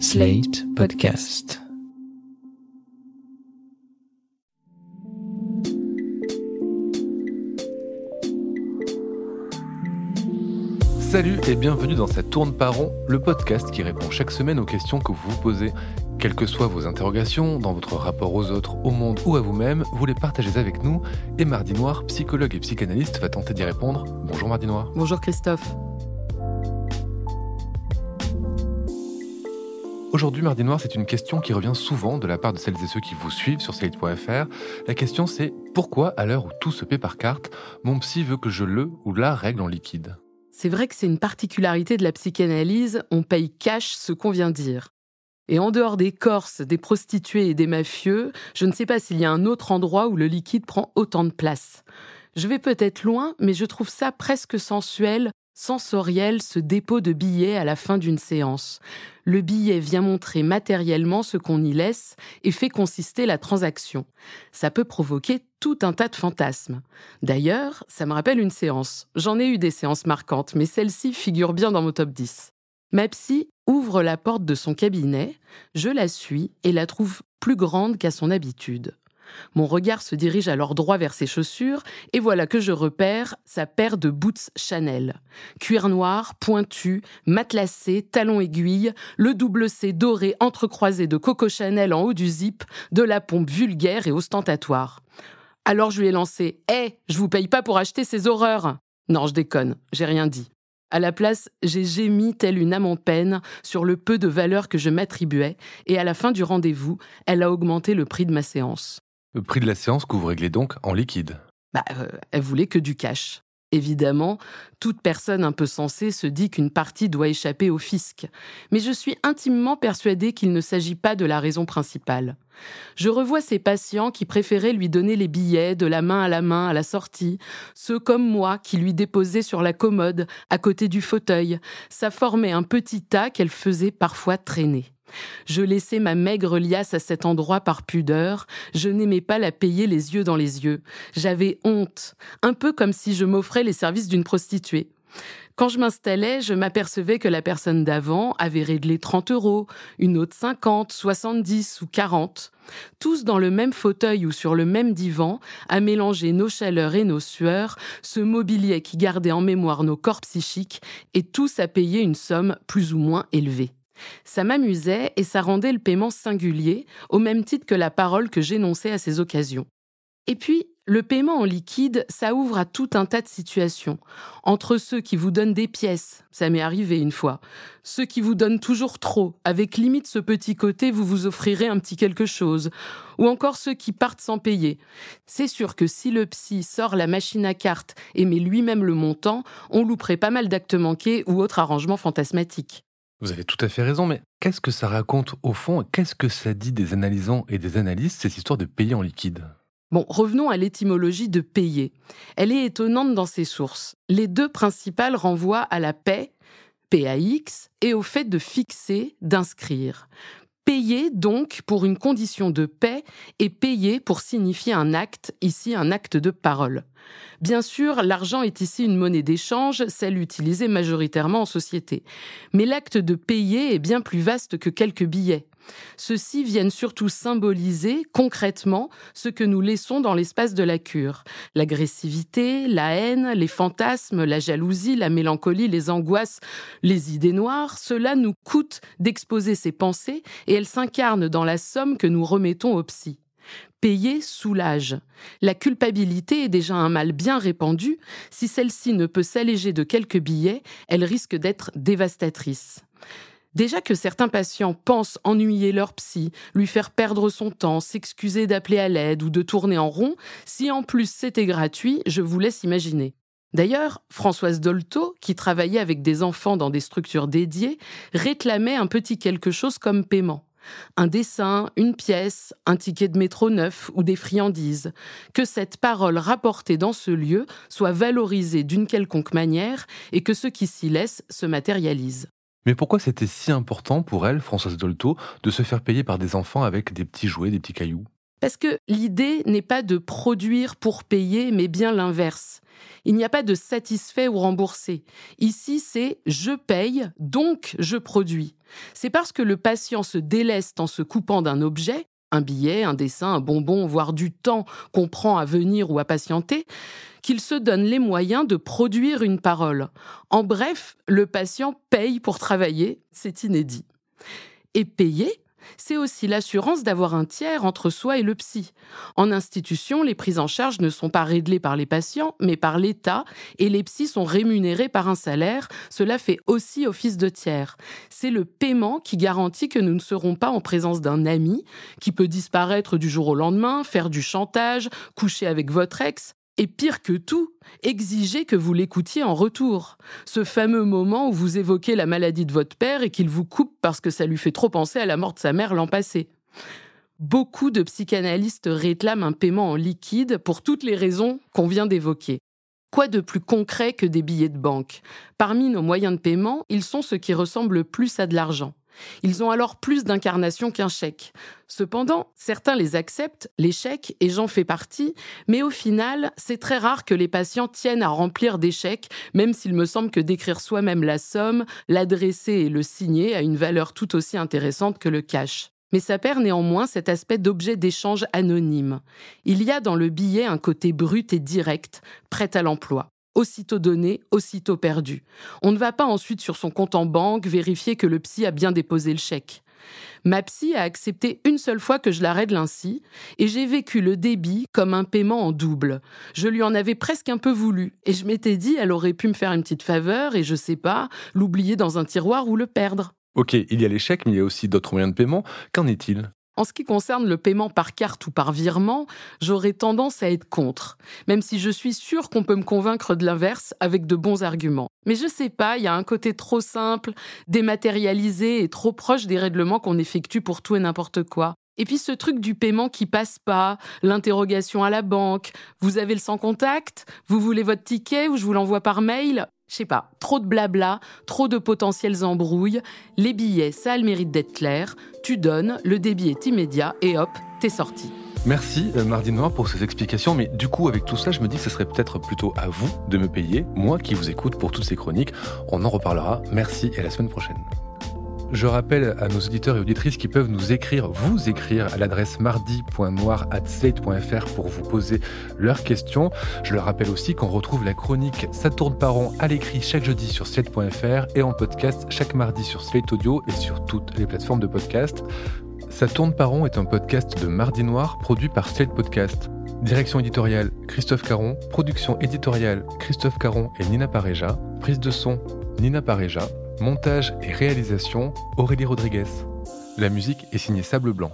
Slate Podcast. Salut et bienvenue dans cette tourne par rond, le podcast qui répond chaque semaine aux questions que vous vous posez. Quelles que soient vos interrogations, dans votre rapport aux autres, au monde ou à vous-même, vous les partagez avec nous. Et Mardi Noir, psychologue et psychanalyste, va tenter d'y répondre. Bonjour Mardi Noir. Bonjour Christophe. Aujourd'hui, Mardi Noir, c'est une question qui revient souvent de la part de celles et ceux qui vous suivent sur Slate.fr. La question c'est pourquoi, à l'heure où tout se paie par carte, mon psy veut que je le ou la règle en liquide? C'est vrai que c'est une particularité de la psychanalyse, on paye cash ce qu'on vient dire. Et en dehors des Corses, des prostituées et des mafieux, je ne sais pas s'il y a un autre endroit où le liquide prend autant de place. Je vais peut-être loin, mais je trouve ça presque sensuel, sensoriel, ce dépôt de billets à la fin d'une séance. Le billet vient montrer matériellement ce qu'on y laisse et fait consister la transaction. Ça peut provoquer tout un tas de fantasmes. D'ailleurs, ça me rappelle une séance. J'en ai eu des séances marquantes, mais celle-ci figure bien dans mon top 10. Ma psy ouvre la porte de son cabinet, je la suis et la trouve plus grande qu'à son habitude. Mon regard se dirige alors droit vers ses chaussures, et voilà que je repère sa paire de boots Chanel. Cuir noir, pointu, matelassé, talons aiguilles, le double C doré entrecroisé de Coco Chanel en haut du zip, de la pompe vulgaire et ostentatoire. Alors je lui ai lancé Hé, je vous paye pas pour acheter ces horreurs Non, je déconne, j'ai rien dit. À la place, j'ai gémi telle une âme en peine sur le peu de valeur que je m'attribuais, et à la fin du rendez-vous, elle a augmenté le prix de ma séance. Le prix de la séance que vous donc en liquide Bah, euh, elle voulait que du cash. Évidemment, toute personne un peu sensée se dit qu'une partie doit échapper au fisc. Mais je suis intimement persuadée qu'il ne s'agit pas de la raison principale. Je revois ces patients qui préféraient lui donner les billets de la main à la main à la sortie, ceux comme moi qui lui déposaient sur la commode, à côté du fauteuil. Ça formait un petit tas qu'elle faisait parfois traîner. Je laissais ma maigre liasse à cet endroit par pudeur, je n'aimais pas la payer les yeux dans les yeux. J'avais honte, un peu comme si je m'offrais les services d'une prostituée. Quand je m'installais, je m'apercevais que la personne d'avant avait réglé 30 euros, une autre 50, 70 ou 40. Tous dans le même fauteuil ou sur le même divan, à mélanger nos chaleurs et nos sueurs, ce mobilier qui gardait en mémoire nos corps psychiques, et tous à payer une somme plus ou moins élevée. Ça m'amusait et ça rendait le paiement singulier, au même titre que la parole que j'énonçais à ces occasions. Et puis, le paiement en liquide, ça ouvre à tout un tas de situations. Entre ceux qui vous donnent des pièces, ça m'est arrivé une fois, ceux qui vous donnent toujours trop, avec limite ce petit côté, vous vous offrirez un petit quelque chose, ou encore ceux qui partent sans payer. C'est sûr que si le psy sort la machine à cartes et met lui-même le montant, on louperait pas mal d'actes manqués ou autres arrangements fantasmatiques. Vous avez tout à fait raison, mais qu'est-ce que ça raconte au fond Qu'est-ce que ça dit des analysants et des analystes, cette histoire de payer en liquide? Bon, revenons à l'étymologie de payer. Elle est étonnante dans ses sources. Les deux principales renvoient à la paix, PAX, et au fait de fixer, d'inscrire. Payer donc pour une condition de paix et payer pour signifier un acte, ici un acte de parole. Bien sûr, l'argent est ici une monnaie d'échange, celle utilisée majoritairement en société. Mais l'acte de payer est bien plus vaste que quelques billets. Ceux-ci viennent surtout symboliser concrètement ce que nous laissons dans l'espace de la cure. L'agressivité, la haine, les fantasmes, la jalousie, la mélancolie, les angoisses, les idées noires, cela nous coûte d'exposer ces pensées et elles s'incarnent dans la somme que nous remettons au psy. Payer soulage. La culpabilité est déjà un mal bien répandu. Si celle-ci ne peut s'alléger de quelques billets, elle risque d'être dévastatrice. Déjà que certains patients pensent ennuyer leur psy, lui faire perdre son temps, s'excuser d'appeler à l'aide ou de tourner en rond, si en plus c'était gratuit, je vous laisse imaginer. D'ailleurs, Françoise Dolto, qui travaillait avec des enfants dans des structures dédiées, réclamait un petit quelque chose comme paiement. Un dessin, une pièce, un ticket de métro neuf ou des friandises. Que cette parole rapportée dans ce lieu soit valorisée d'une quelconque manière et que ce qui s'y laisse se matérialise. Mais pourquoi c'était si important pour elle, Françoise Dolto, de se faire payer par des enfants avec des petits jouets, des petits cailloux? Parce que l'idée n'est pas de produire pour payer, mais bien l'inverse. Il n'y a pas de satisfait ou remboursé. Ici, c'est je paye, donc je produis. C'est parce que le patient se déleste en se coupant d'un objet, un billet, un dessin, un bonbon, voire du temps qu'on prend à venir ou à patienter, qu'il se donne les moyens de produire une parole. En bref, le patient paye pour travailler, c'est inédit. Et payer, c'est aussi l'assurance d'avoir un tiers entre soi et le psy. En institution, les prises en charge ne sont pas réglées par les patients, mais par l'État, et les psys sont rémunérés par un salaire. Cela fait aussi office de tiers. C'est le paiement qui garantit que nous ne serons pas en présence d'un ami qui peut disparaître du jour au lendemain, faire du chantage, coucher avec votre ex, et pire que tout, exiger que vous l'écoutiez en retour. Ce fameux moment où vous évoquez la maladie de votre père et qu'il vous coupe parce que ça lui fait trop penser à la mort de sa mère l'an passé. Beaucoup de psychanalystes réclament un paiement en liquide pour toutes les raisons qu'on vient d'évoquer. Quoi de plus concret que des billets de banque? Parmi nos moyens de paiement, ils sont ceux qui ressemblent le plus à de l'argent. Ils ont alors plus d'incarnation qu'un chèque. Cependant, certains les acceptent, les chèques, et j'en fais partie, mais au final, c'est très rare que les patients tiennent à remplir des chèques, même s'il me semble que d'écrire soi-même la somme, l'adresser et le signer a une valeur tout aussi intéressante que le cash. Mais ça perd néanmoins cet aspect d'objet d'échange anonyme. Il y a dans le billet un côté brut et direct, prêt à l'emploi aussitôt donné, aussitôt perdu. On ne va pas ensuite sur son compte en banque vérifier que le psy a bien déposé le chèque. Ma psy a accepté une seule fois que je la règle ainsi, et j'ai vécu le débit comme un paiement en double. Je lui en avais presque un peu voulu, et je m'étais dit elle aurait pu me faire une petite faveur, et je sais pas, l'oublier dans un tiroir ou le perdre. Ok, il y a les chèques, mais il y a aussi d'autres moyens de paiement. Qu'en est-il? En ce qui concerne le paiement par carte ou par virement, j'aurais tendance à être contre, même si je suis sûre qu'on peut me convaincre de l'inverse avec de bons arguments. Mais je sais pas, il y a un côté trop simple, dématérialisé et trop proche des règlements qu'on effectue pour tout et n'importe quoi. Et puis ce truc du paiement qui passe pas, l'interrogation à la banque, vous avez le sans contact, vous voulez votre ticket ou je vous l'envoie par mail, je sais pas, trop de blabla, trop de potentielles embrouilles. Les billets, ça a le mérite d'être clair. Tu donnes, le débit est immédiat et hop, t'es sorti. Merci euh, Mardi Noir pour ces explications, mais du coup avec tout cela je me dis que ce serait peut-être plutôt à vous de me payer, moi qui vous écoute pour toutes ces chroniques. On en reparlera, merci et à la semaine prochaine. Je rappelle à nos auditeurs et auditrices qui peuvent nous écrire, vous écrire à l'adresse mardi.noir.slate.fr pour vous poser leurs questions. Je leur rappelle aussi qu'on retrouve la chronique Ça tourne par à l'écrit chaque jeudi sur slate.fr et en podcast chaque mardi sur Slate Audio et sur toutes les plateformes de podcast. Ça tourne par est un podcast de Mardi Noir produit par Slate Podcast. Direction éditoriale Christophe Caron, production éditoriale Christophe Caron et Nina Pareja, prise de son Nina Pareja. Montage et réalisation Aurélie Rodriguez. La musique est signée Sable Blanc.